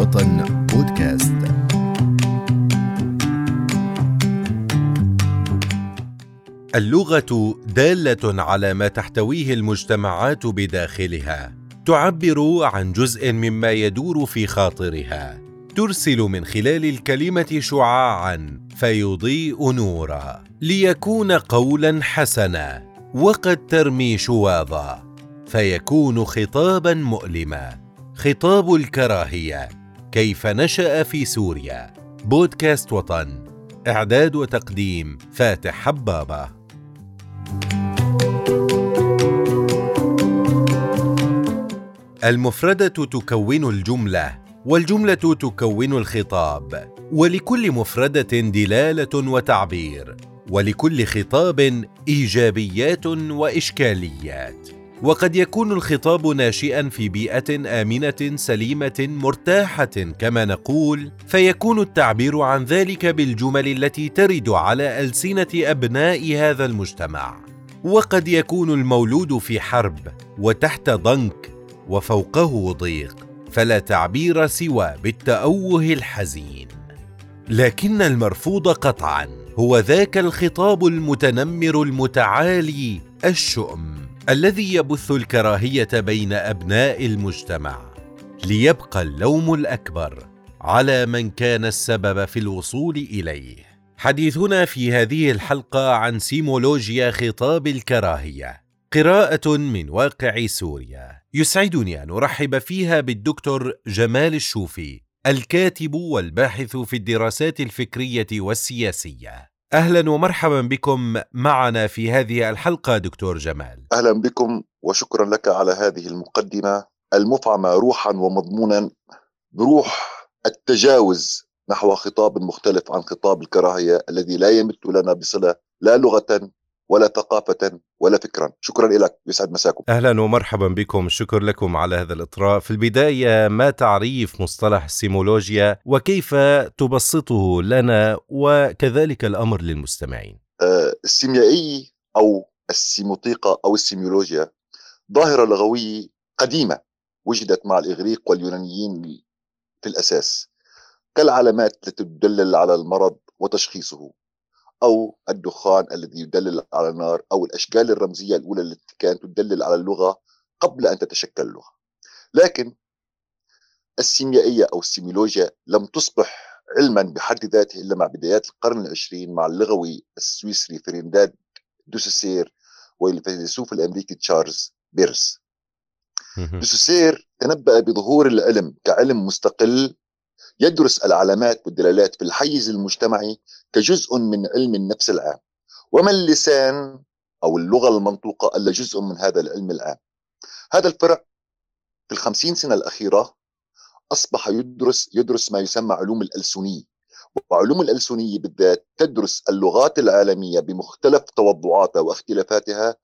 وطن بودكاست. اللغة دالة على ما تحتويه المجتمعات بداخلها. تعبر عن جزء مما يدور في خاطرها. ترسل من خلال الكلمة شعاعا فيضيء نورا. ليكون قولا حسنا وقد ترمي شواظا. فيكون خطابا مؤلما. خطاب الكراهية. كيف نشأ في سوريا. بودكاست وطن. إعداد وتقديم فاتح حبابة. المفردة تكون الجملة والجملة تكون الخطاب. ولكل مفردة دلالة وتعبير ولكل خطاب إيجابيات وإشكاليات. وقد يكون الخطاب ناشئا في بيئة آمنة سليمة مرتاحة كما نقول فيكون التعبير عن ذلك بالجمل التي ترد على ألسنة أبناء هذا المجتمع. وقد يكون المولود في حرب وتحت ضنك وفوقه ضيق فلا تعبير سوى بالتأوه الحزين. لكن المرفوض قطعا هو ذاك الخطاب المتنمر المتعالي الشؤم. الذي يبث الكراهية بين أبناء المجتمع ليبقى اللوم الأكبر على من كان السبب في الوصول إليه. حديثنا في هذه الحلقة عن سيمولوجيا خطاب الكراهية قراءة من واقع سوريا. يسعدني أن أرحب فيها بالدكتور جمال الشوفي الكاتب والباحث في الدراسات الفكرية والسياسية. أهلا ومرحبا بكم معنا في هذه الحلقة دكتور جمال. أهلا بكم وشكرا لك على هذه المقدمة المفعمه روحا ومضمونا بروح التجاوز نحو خطاب مختلف عن خطاب الكراهية الذي لا يمت لنا بصلة لا لغة ولا ثقافة ولا فكرا. شكرا لك يسعد مساكم. أهلا ومرحبا بكم. شكر لكم على هذا الإطراء. في البداية ما تعريف مصطلح السيمولوجيا؟ وكيف تبسطه لنا؟ وكذلك الأمر للمستمعين. آه السيميائي أو السيموطيقة أو السيميولوجيا ظاهرة لغوية قديمة وجدت مع الإغريق واليونانيين في الأساس كالعلامات التي تدلل على المرض وتشخيصه. أو الدخان الذي يدلل على النار أو الأشكال الرمزية الأولى التي كانت تدلل على اللغة قبل أن تتشكل اللغة. لكن السيميائية أو السيميولوجيا لم تصبح علما بحد ذاته إلا مع بدايات القرن العشرين مع اللغوي السويسري فرديناند دوسوسير والفيلسوف الأمريكي تشارلز بيرس. دوسوسير تنبأ بظهور العلم كعلم مستقل يدرس العلامات والدلالات في الحيز المجتمعي كجزء من علم النفس العام. وما اللسان أو اللغة المنطوقة إلا جزء من هذا العلم العام. هذا الفرع في الخمسين سنة الأخيرة أصبح يدرس يدرس ما يسمى علوم الألسنية وعلوم الألسنية بالذات تدرس اللغات العالمية بمختلف توضعاتها واختلافاتها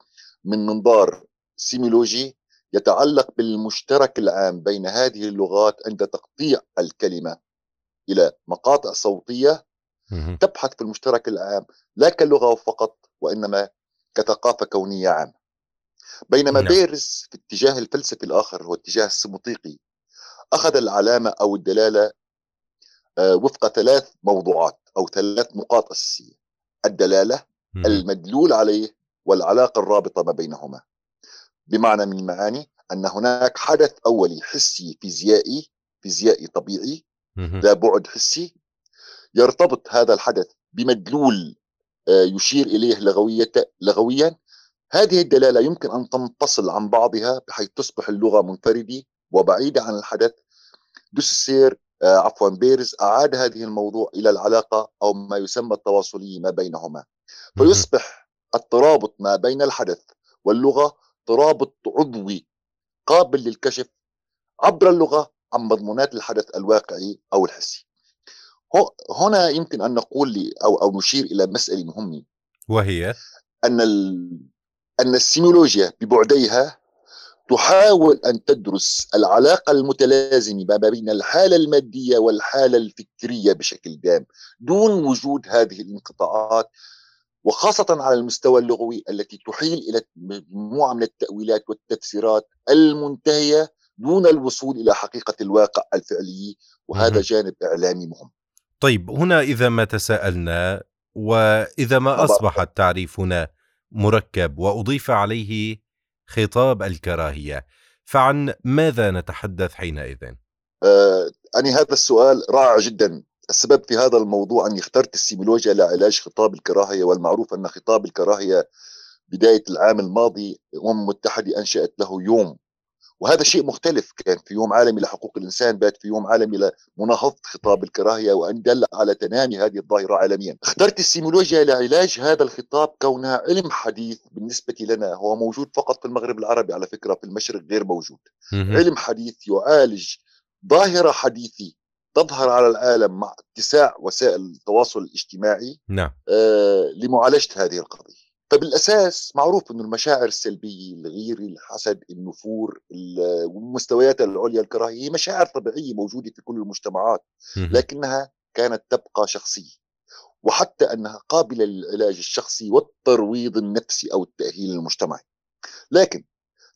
من منظار سيميولوجي يتعلق بالمشترك العام بين هذه اللغات عند تقطيع الكلمة إلى مقاطع صوتية تبحث في المشترك العام لا كلغة فقط وإنما كثقافة كونية عامة. بينما نعم. بيرس في اتجاه الفلسفي الآخر هو اتجاه السيموطيقي أخذ العلامة أو الدلالة آه، وفق ثلاث موضوعات أو ثلاث نقاط أساسية الدلالة المدلول عليه والعلاقة الرابطة ما بينهما. بمعنى من المعاني أن هناك حدث أولي حسي فيزيائي فيزيائي طبيعي ذا بعد حسي يرتبط هذا الحدث بمدلول آه، يشير إليه لغوية لغويا. هذه الدلالة يمكن أن تنفصل عن بعضها بحيث تصبح اللغة منفردة وبعيدة عن الحدث. دوسسير آه، عفوا بيرز أعاد هذه الموضوع إلى العلاقة أو ما يسمى التواصلية ما بينهما. فيصبح الترابط ما بين الحدث واللغة ترابط عضوي قابل للكشف عبر اللغة عن مضمونات الحدث الواقعي أو الحسي. هنا يمكن أن نقول لي أو, أو نشير إلى مسألة مهمة. وهي؟ أن أن السيمولوجيا ببعديها تحاول أن تدرس العلاقة المتلازمة ما بين الحالة المادية والحالة الفكرية بشكل دام دون وجود هذه الانقطاعات وخاصة على المستوى اللغوي التي تحيل إلى مجموعة من التأويلات والتفسيرات المنتهية دون الوصول إلى حقيقة الواقع الفعلي وهذا جانب إعلامي مهم. طيب هنا إذا ما تساءلنا وإذا ما أصبح التعريف هنا مركب وأضيف عليه خطاب الكراهية فعن ماذا نتحدث حينئذ؟ آه أنا هذا السؤال رائع جدا السبب في هذا الموضوع أني اخترت السيمولوجيا لعلاج خطاب الكراهية والمعروف أن خطاب الكراهية بداية العام الماضي الأمم المتحدة أنشأت له يوم وهذا شيء مختلف كان في يوم عالمي لحقوق الإنسان بات في يوم عالمي لمناهضة خطاب الكراهية وأن دل على تنامي هذه الظاهرة عالميا. اخترت السيمولوجيا لعلاج هذا الخطاب كونها علم حديث بالنسبة لنا هو موجود فقط في المغرب العربي على فكرة في المشرق غير موجود. علم حديث يعالج ظاهرة حديثه تظهر على العالم مع اتساع وسائل التواصل الاجتماعي نعم. آه لمعالجة هذه القضية. فبالأساس معروف إنه المشاعر السلبية الغيره الحسد النفور والمستويات العليا الكراهية هي مشاعر طبيعية موجودة في كل المجتمعات لكنها كانت تبقى شخصية. وحتى أنها قابلة للعلاج الشخصي والترويض النفسي أو التأهيل المجتمعي. لكن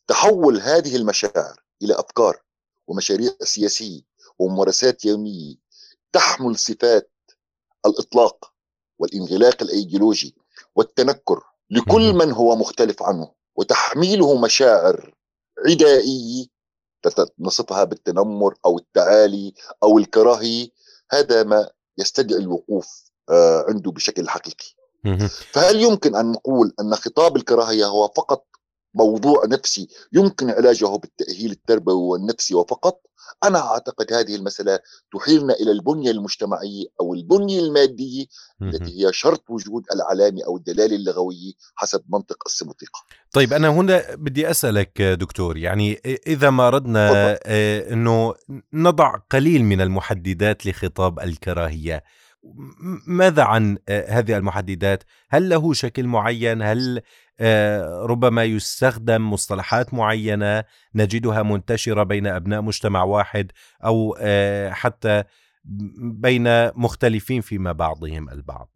تحول هذه المشاعر إلى أفكار ومشاريع سياسية وممارسات يومية تحمل صفات الإطلاق والانغلاق الأيديولوجي والتنكر لكل من هو مختلف عنه وتحميله مشاعر عدائية نصفها بالتنمر أو التعالي أو الكراهية. هذا ما يستدعي الوقوف آه، عنده بشكل حقيقي. فهل يمكن أن نقول أن خطاب الكراهية هو فقط موضوع نفسي يمكن علاجه بالتأهيل التربوي والنفسي وفقط أنا أعتقد هذه المسألة تحيلنا إلى البنية المجتمعية أو البنية المادية التي هي شرط وجود العلامة أو الدلالة اللغوية حسب منطق السيموتيقة طيب أنا هنا بدي أسألك دكتور يعني إذا ما أردنا آه، أنه نضع قليل من المحددات لخطاب الكراهية ماذا عن آه، هذه المحددات؟ هل له شكل معين؟ هل آه، ربما يستخدم مصطلحات معينة نجدها منتشرة بين أبناء مجتمع واحد أو آه، حتى بين مختلفين فيما بعضهم البعض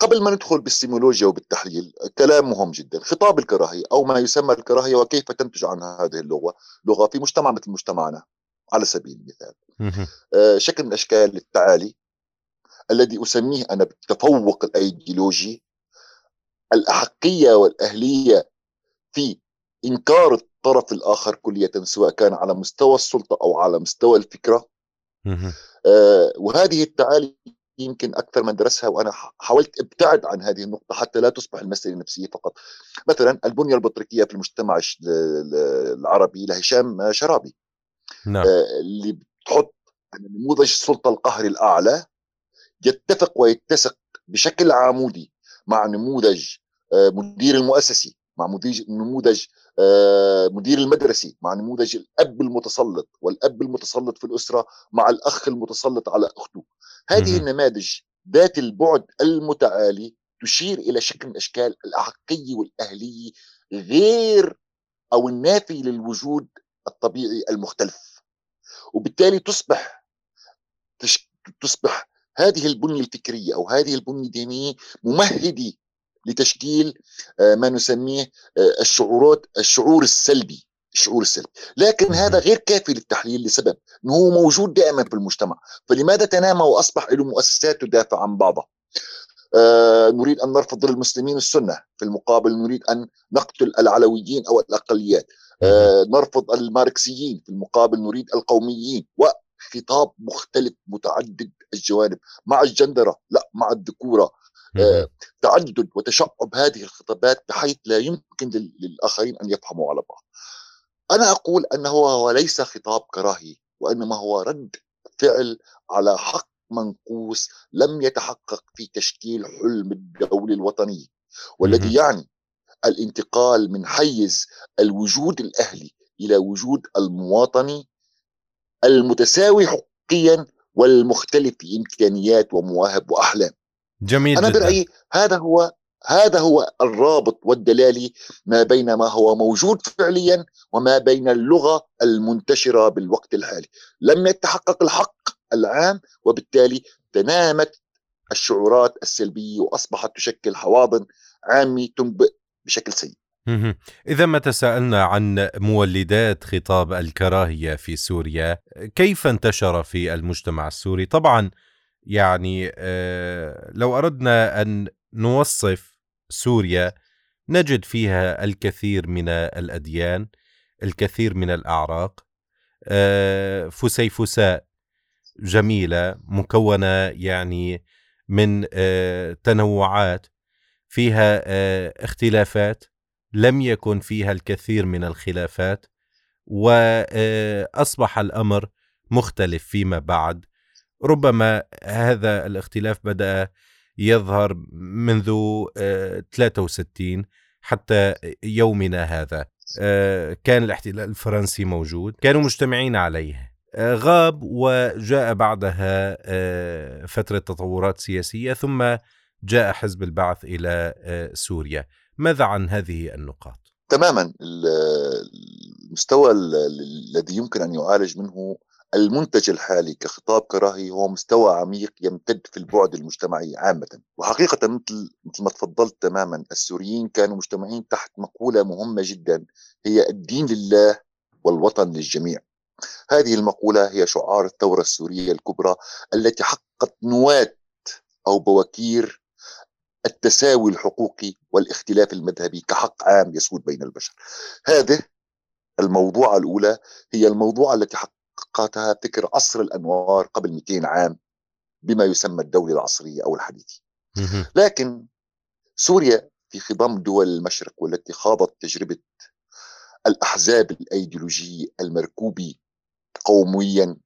قبل ما ندخل بالسيمولوجيا وبالتحليل كلام مهم جدا خطاب الكراهية أو ما يسمى الكراهية وكيف تنتج عنها هذه اللغة لغة في مجتمع مثل مجتمعنا على سبيل المثال آه شكل من أشكال التعالي الذي أسميه أنا بالتفوق الأيديولوجي الأحقية والأهلية في إنكار الطرف الآخر كلية سواء كان على مستوى السلطة أو على مستوى الفكرة. آه وهذه التعالي يمكن أكثر من درسها وأنا حاولت أبتعد عن هذه النقطة حتى لا تصبح المسألة نفسية فقط. مثلا البنية البطريقية في المجتمع العربي لهشام شرابي. نعم. آه اللي بتحط نموذج السلطة القهري الأعلى يتفق ويتسق بشكل عمودي مع نموذج آه، مدير المؤسسي مع نموذج آه، مدير المدرسي مع نموذج الأب المتسلط والأب المتسلط في الأسرة مع الأخ المتسلط على أخته. هذه النماذج ذات البعد المتعالي تشير إلى شكل من اشكال الاحقيه والاهليه غير أو النافي للوجود الطبيعي المختلف. وبالتالي تصبح تصبح هذه البنية الفكرية أو هذه البنية الدينية ممهدة لتشكيل آه، ما نسميه آه، الشعورات الشعور السلبي الشعور السلبي. لكن هذا غير كافي للتحليل لسبب إنه هو موجود دائما في المجتمع. فلماذا تنامى وأصبح له مؤسسات تدافع عن بعضها؟ آه نريد أن نرفض المسلمين السنة في المقابل نريد أن نقتل العلويين أو الأقليات. آه نرفض الماركسيين في المقابل نريد القوميين. خطاب مختلف متعدد الجوانب مع الجندرة لا مع الذكورة. آه تعدد وتشعب هذه الخطابات بحيث لا يمكن للآخرين أن يفهموا على بعض. أنا أقول أنه هو ليس خطاب كراهي وإنما هو رد فعل على حق منقوص لم يتحقق في تشكيل حلم الدولة الوطنية. والذي يعني الانتقال من حيز الوجود الأهلي إلى وجود المواطني المتساوي حقوقيا والمختلف في إمكانيات ومواهب وأحلام. جميل أنا برأيي هذا هو هذا هو الرابط والدلالي ما بين ما هو موجود فعليا وما بين اللغة المنتشرة بالوقت الحالي. لم يتحقق الحق العام وبالتالي تنامت الشعورات السلبية وأصبحت تشكل حواضن عامة تنبئ بشكل سيء. إذا ما تساءلنا عن مولدات خطاب الكراهية في سوريا كيف انتشر في المجتمع السوري؟ طبعا يعني آه، لو أردنا أن نوصف سوريا نجد فيها الكثير من الأديان الكثير من الأعراق آه، فسيفساء جميلة مكونة يعني من آه، تنوعات فيها اختلافات لم يكن فيها الكثير من الخلافات واصبح الأمر مختلف فيما بعد. ربما هذا الاختلاف بدأ يظهر منذ 63 آه، حتى يومنا هذا. آه، كان الاحتلال الفرنسي موجود كانوا مجتمعين عليه. آه، غاب وجاء بعدها فترة تطورات سياسية ثم جاء حزب البعث إلى سوريا. ماذا عن هذه النقاط؟ تماما المستوى الذي يمكن أن يعالج منه المنتج الحالي كخطاب كراهي هو مستوى عميق يمتد في البعد المجتمعي عامة وحقيقة مثل مثل ما تفضلت تماما السوريين كانوا مجتمعين تحت مقولة مهمة جدا هي الدين لله والوطن للجميع هذه المقولة هي شعار الثورة السورية الكبرى التي حققت نواة أو بواكير التساوي الحقوقي والاختلاف المذهبي كحق عام يسود بين البشر. هذه الموضوع الأولى هي الموضوع التي حققتها فكر عصر الأنوار قبل 200 عام بما يسمى الدولة العصرية أو الحديثة. لكن سوريا في خضم دول المشرق والتي خاضت تجربة الأحزاب الأيديولوجية المركوبي قوميا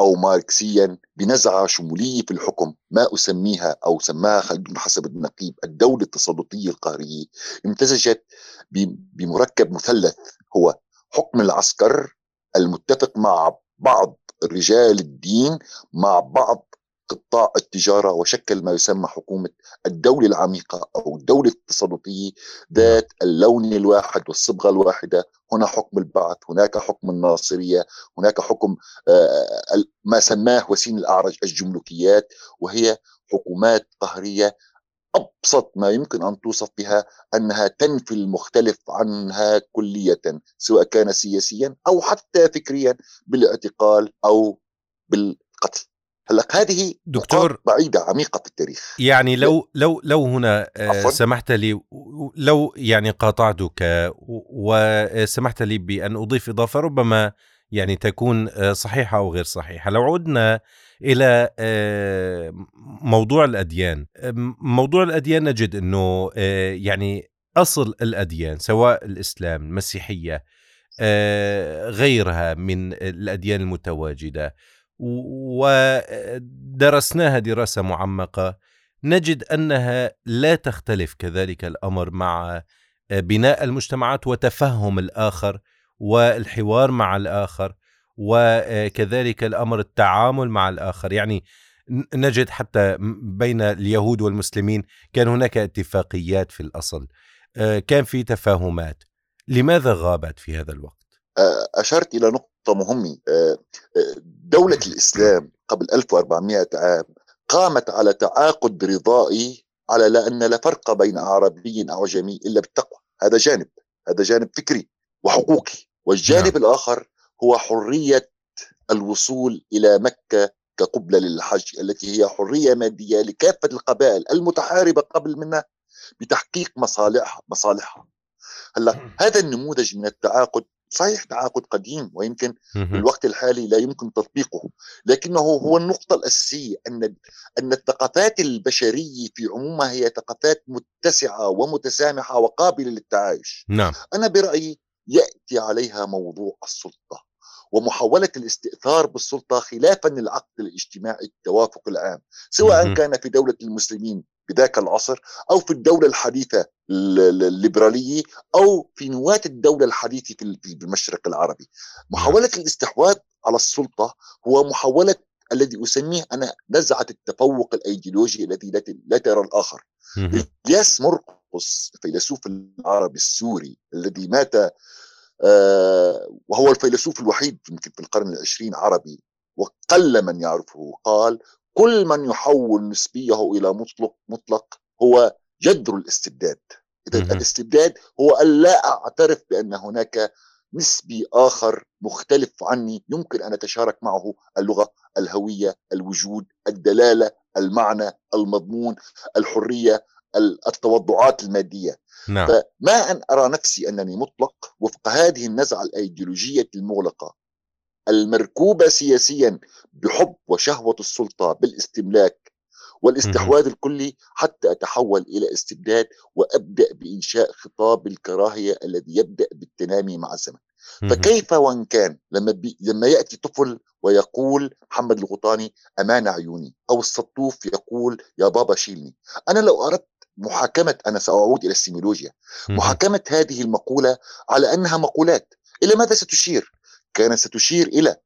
أو ماركسيا بنزعة شمولية في الحكم ما أسميها أو سماها خلدون حسب النقيب الدولة التسلطية القهرية امتزجت بمركب مثلث هو حكم العسكر المتفق مع بعض رجال الدين مع بعض قطاع التجارة وشكل ما يسمى حكومة الدولة العميقة أو الدولة التسلطية ذات اللون الواحد والصبغة الواحدة. هنا حكم البعث هناك حكم الناصرية هناك حكم آه، ما سماه وسيم الأعرج الجملكيات وهي حكومات قهرية. أبسط ما يمكن أن توصف بها أنها تنفي المختلف عنها كلية سواء كان سياسيا أو حتى فكريا بالاعتقال أو بالقتل. هلا هذه دكتور بعيدة عميقة في التاريخ. يعني لو لو لو هنا آه، سمحت لي لو يعني قاطعتك وسمحت لي بأن أضيف إضافة ربما يعني تكون آه، صحيحة أو غير صحيحة. لو عدنا إلى آه، موضوع الأديان موضوع الأديان نجد أنه يعني أصل الأديان سواء الإسلام المسيحية غيرها من الأديان المتواجدة ودرسناها دراسة معمقة نجد أنها لا تختلف كذلك الأمر مع بناء المجتمعات وتفهم الآخر والحوار مع الآخر وكذلك الأمر التعامل مع الآخر. يعني نجد حتى بين اليهود والمسلمين كان هناك اتفاقيات في الأصل كان في تفاهمات. لماذا غابت في هذا الوقت؟ أشرت إلى نقطة مهمة آه، آه، دولة الإسلام قبل 1400 عام قامت على تعاقد رضائي على لا أن لا فرق بين أعرابي أعجمي إلا بالتقوى. هذا جانب هذا جانب فكري وحقوقي. والجانب نعم. الآخر هو حرية الوصول إلى مكة كقبلة للحج التي هي حرية مادية لكافة القبائل المتحاربة قبل منها بتحقيق مصالحها مصالحها. هلأ هذا النموذج من التعاقد صحيح تعاقد قديم ويمكن في الوقت الحالي لا يمكن تطبيقه لكنه هو النقطة الأساسية أن أن الثقافات البشرية في عمومها هي ثقافات متسعة ومتسامحة وقابلة للتعايش. نعم. أنا برأيي يأتي عليها موضوع السلطة ومحاولة الاستئثار بالسلطة خلافا للعقد الاجتماعي التوافق العام سواء كان في دولة المسلمين بذاك العصر أو في الدولة الحديثة الليبرالية أو في نواة الدولة الحديثة في المشرق العربي. محاولة الاستحواذ على السلطة هو محاولة الذي أسميه أنا نزعة التفوق الأيديولوجي الذي لا ترى الآخر. إلياس مرقص الفيلسوف العربي السوري الذي مات آه وهو الفيلسوف الوحيد يمكن في القرن العشرين عربي وقل من يعرفه قال كل من يحول نسبيه إلى مطلق مطلق هو جذر الاستبداد. إذا الاستبداد هو أن لا أعترف بأن هناك نسبي آخر مختلف عني يمكن أن أتشارك معه اللغة الهوية الوجود الدلالة المعنى المضمون الحرية التوضعات المادية. نعم. فما أن أرى نفسي أنني مطلق وفق هذه النزعة الأيديولوجية المغلقة. المركوبة سياسيا بحب وشهوة السلطة بالاستملاك والاستحواذ الكلي حتى أتحول إلى استبداد وأبدأ بإنشاء خطاب الكراهية الذي يبدأ بالتنامي مع الزمن. فكيف وإن كان لما بي لما يأتي طفل ويقول محمد الغطاني أمان عيوني أو السطوف يقول يا بابا شيلني أنا لو أردت محاكمة أنا سأعود إلى السيميولوجيا. محاكمة هذه المقولة على أنها مقولات إلى ماذا ستشير؟ كانت ستشير إلى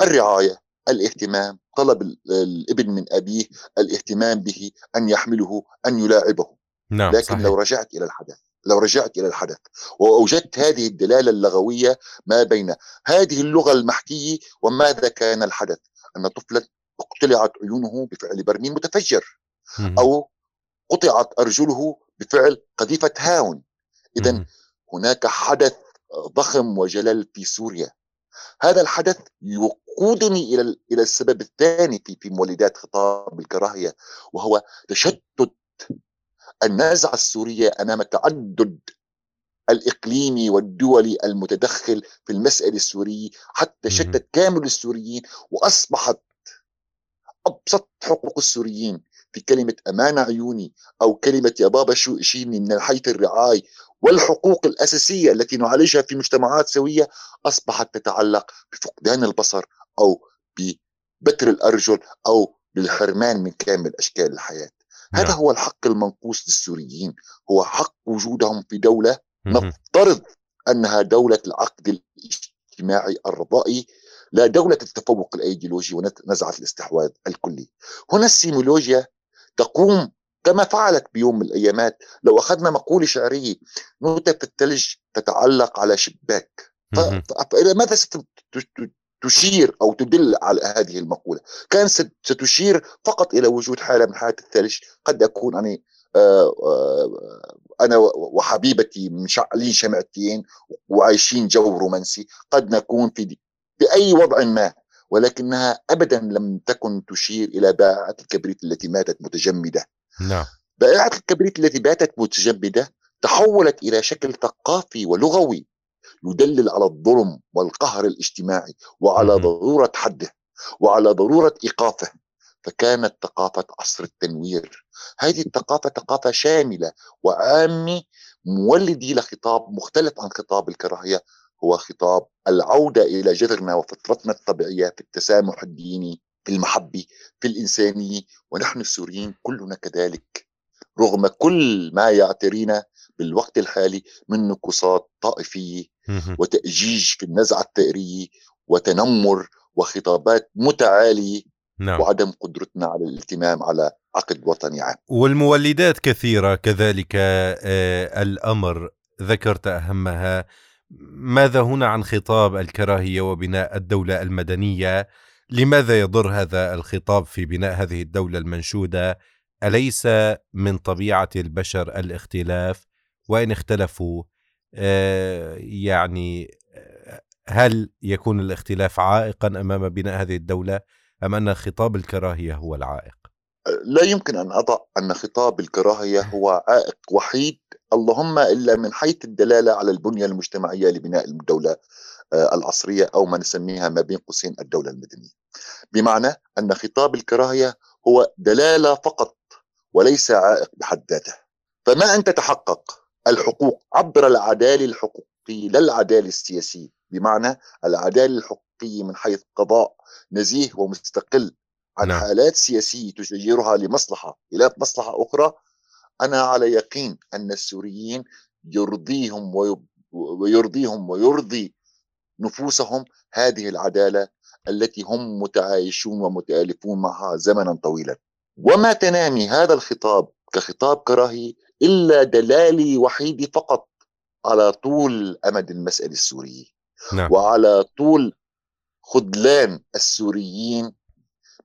الرعاية الاهتمام طلب الابن من أبيه الاهتمام به أن يحمله أن يلاعبه. نعم لكن صحيح. لو رجعت إلى الحدث لو رجعت إلى الحدث وأوجدت هذه الدلالة اللغوية ما بين هذه اللغة المحكية وماذا كان الحدث؟ أن طفلا اقتلعت عيونه بفعل برميل متفجر أو قطعت أرجله بفعل قذيفة هاون. اذا هناك حدث ضخم وجلل في سوريا. هذا الحدث يقودني إلى إلى السبب الثاني في في مولدات خطاب الكراهية وهو تشتت النازعة السورية أمام التعدد الإقليمي والدولي المتدخل في المساله السوريه حتى شتت كامل السوريين وأصبحت أبسط حقوق السوريين في كلمة أمان عيوني أو كلمة يا بابا شو شيلني من حيث الرعاية والحقوق الأساسية التي نعالجها في مجتمعات سوية أصبحت تتعلق بفقدان البصر أو ببتر الأرجل أو بالحرمان من كامل أشكال الحياة. هذا نعم. هو الحق المنقوص للسوريين. هو حق وجودهم في دولة نفترض أنها دولة العقد الاجتماعي الرضائي لا دولة التفوق الأيديولوجي ونزعة الاستحواذ الكلي. هنا السيميولوجيا تقوم كما فعلت بيوم من الأيامات. لو أخذنا مقولة شعرية نتفة الثلج تتعلق على شباك. فإلى ماذا تشير أو تدل على هذه المقولة؟ كانت ستشير فقط إلى وجود حالة من حالات الثلج. قد أكون أنا آه، آه، أنا وحبيبتي مشعلين شمعتين وعايشين جو رومانسي. قد نكون في باي وضع ما ولكنها ابدا لم تكن تشير إلى بائعه الكبريت التي ماتت متجمدة. نعم. بائعة الكبريت التي ماتت متجمدة تحولت إلى شكل ثقافي ولغوي يدلل على الظلم والقهر الاجتماعي وعلى ضرورة حده وعلى ضرورة إيقافه. فكانت ثقافة عصر التنوير. هذه الثقافة ثقافة شاملة وعامة. مولدي لخطاب مختلف عن خطاب الكراهية هو خطاب العودة إلى جذرنا وفطرتنا الطبيعية في التسامح الديني في المحبة في الإنسانية ونحن السوريين كلنا كذلك رغم كل ما يعترينا بالوقت الحالي من نقصات طائفية وتأجيج في النزعة الثأرية وتنمر وخطابات متعالية نعم. وعدم قدرتنا على الاهتمام على عقد وطني عام. والمولدات كثيرة كذلك آه الأمر ذكرت أهمها. ماذا هنا عن خطاب الكراهية وبناء الدولة المدنية؟ لماذا يضر هذا الخطاب في بناء هذه الدولة المنشودة؟ أليس من طبيعة البشر الاختلاف؟ وإن اختلفوا آه، يعني آه، هل يكون الاختلاف عائقا أمام بناء هذه الدولة؟ أم أن خطاب الكراهية هو العائق؟ لا يمكن أن أضع أن خطاب الكراهية هو عائق وحيد اللهم إلا من حيث الدلالة على البنية المجتمعية لبناء الدولة آه، العصرية أو ما نسميها ما بين قوسين الدولة المدنية. بمعنى أن خطاب الكراهية هو دلالة فقط وليس عائق بحد ذاته. فما أن تتحقق الحقوق عبر العداله الحقوقيه لا العداله السياسيه، بمعنى العداله الحقوقيه من حيث قضاء نزيه ومستقل عن نعم. حالات سياسية تشجرها لمصلحة إلى مصلحة أخرى أنا على يقين أن السوريين يرضيهم ويرضيهم ويرضي نفوسهم هذه العدالة التي هم متعايشون ومتآلفون معها زمنا طويلا وما تنامي هذا الخطاب كخطاب كراهي إلا دلالي وحيدي فقط على طول أمد المسألة السورية نعم. وعلى طول خذلان السوريين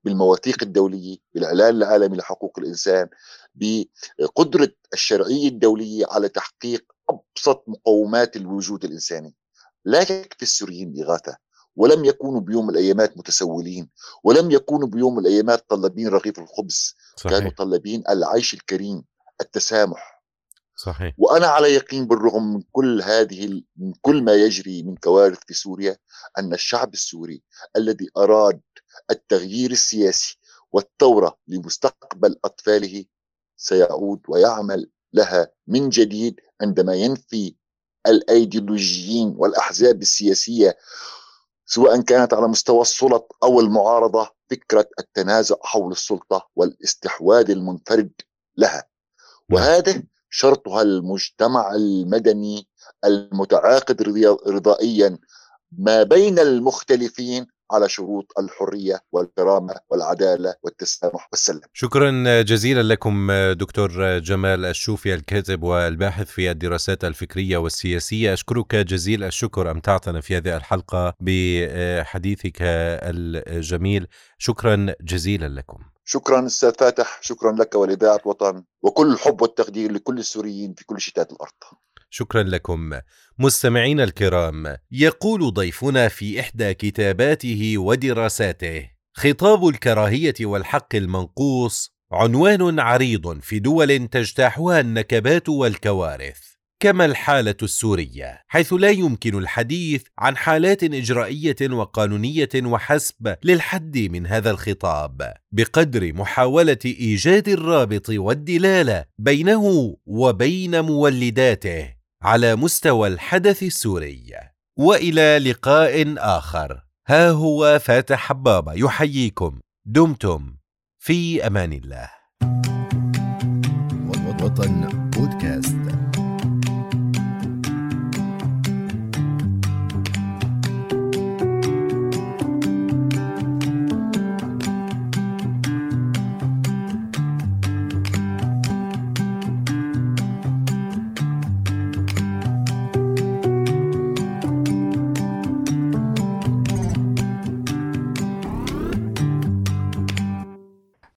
بالمواثيق الدولية بالإعلان العالمي لحقوق الإنسان بقدرة الشرعية الدولية على تحقيق أبسط مقومات الوجود الإنساني. لا يكفي السوريين إغاثة ولم يكونوا بيوم من الأيامات متسولين ولم يكونوا بيوم من الأيامات طلبين رغيف الخبز صحيح. كانوا طلبين العيش الكريم التسامح. صحيح. وأنا على يقين بالرغم من كل هذه من كل ما يجري من كوارث في سوريا أن الشعب السوري الذي أراد التغيير السياسي والثورة لمستقبل أطفاله سيعود ويعمل لها من جديد عندما ينفي الأيديولوجيين والأحزاب السياسية سواء كانت على مستوى السلط أو المعارضة فكرة التنازع حول السلطة والاستحواذ المنفرد لها نعم. وهذا شرطها المجتمع المدني المتعاقد رضائيا ما بين المختلفين على شروط الحرية والكرامة والعدالة والتسامح والسلام. شكرا جزيلا لكم دكتور جمال الشوفي الكاتب والباحث في الدراسات الفكرية والسياسية، أشكرك جزيل الشكر أمتعتنا في هذه الحلقة بحديثك الجميل، شكرا جزيلا لكم. شكرا أستاذ فاتح، شكرا لك ولإذاعة وطن وكل الحب والتقدير لكل السوريين في كل شتات الأرض. شكرا لكم. مستمعينا الكرام يقول ضيفنا في إحدى كتاباته ودراساته خطاب الكراهية والحق المنقوص عنوان عريض في دول تجتاحها النكبات والكوارث. كما الحالة السورية حيث لا يمكن الحديث عن حالات إجرائية وقانونية وحسب للحد من هذا الخطاب بقدر محاولة إيجاد الرابط والدلالة بينه وبين مولداته. على مستوى الحدث السوري. وإلى لقاء آخر. ها هو فاتح حبابه يحييكم. دمتم. في أمان الله. وطن بودكاست.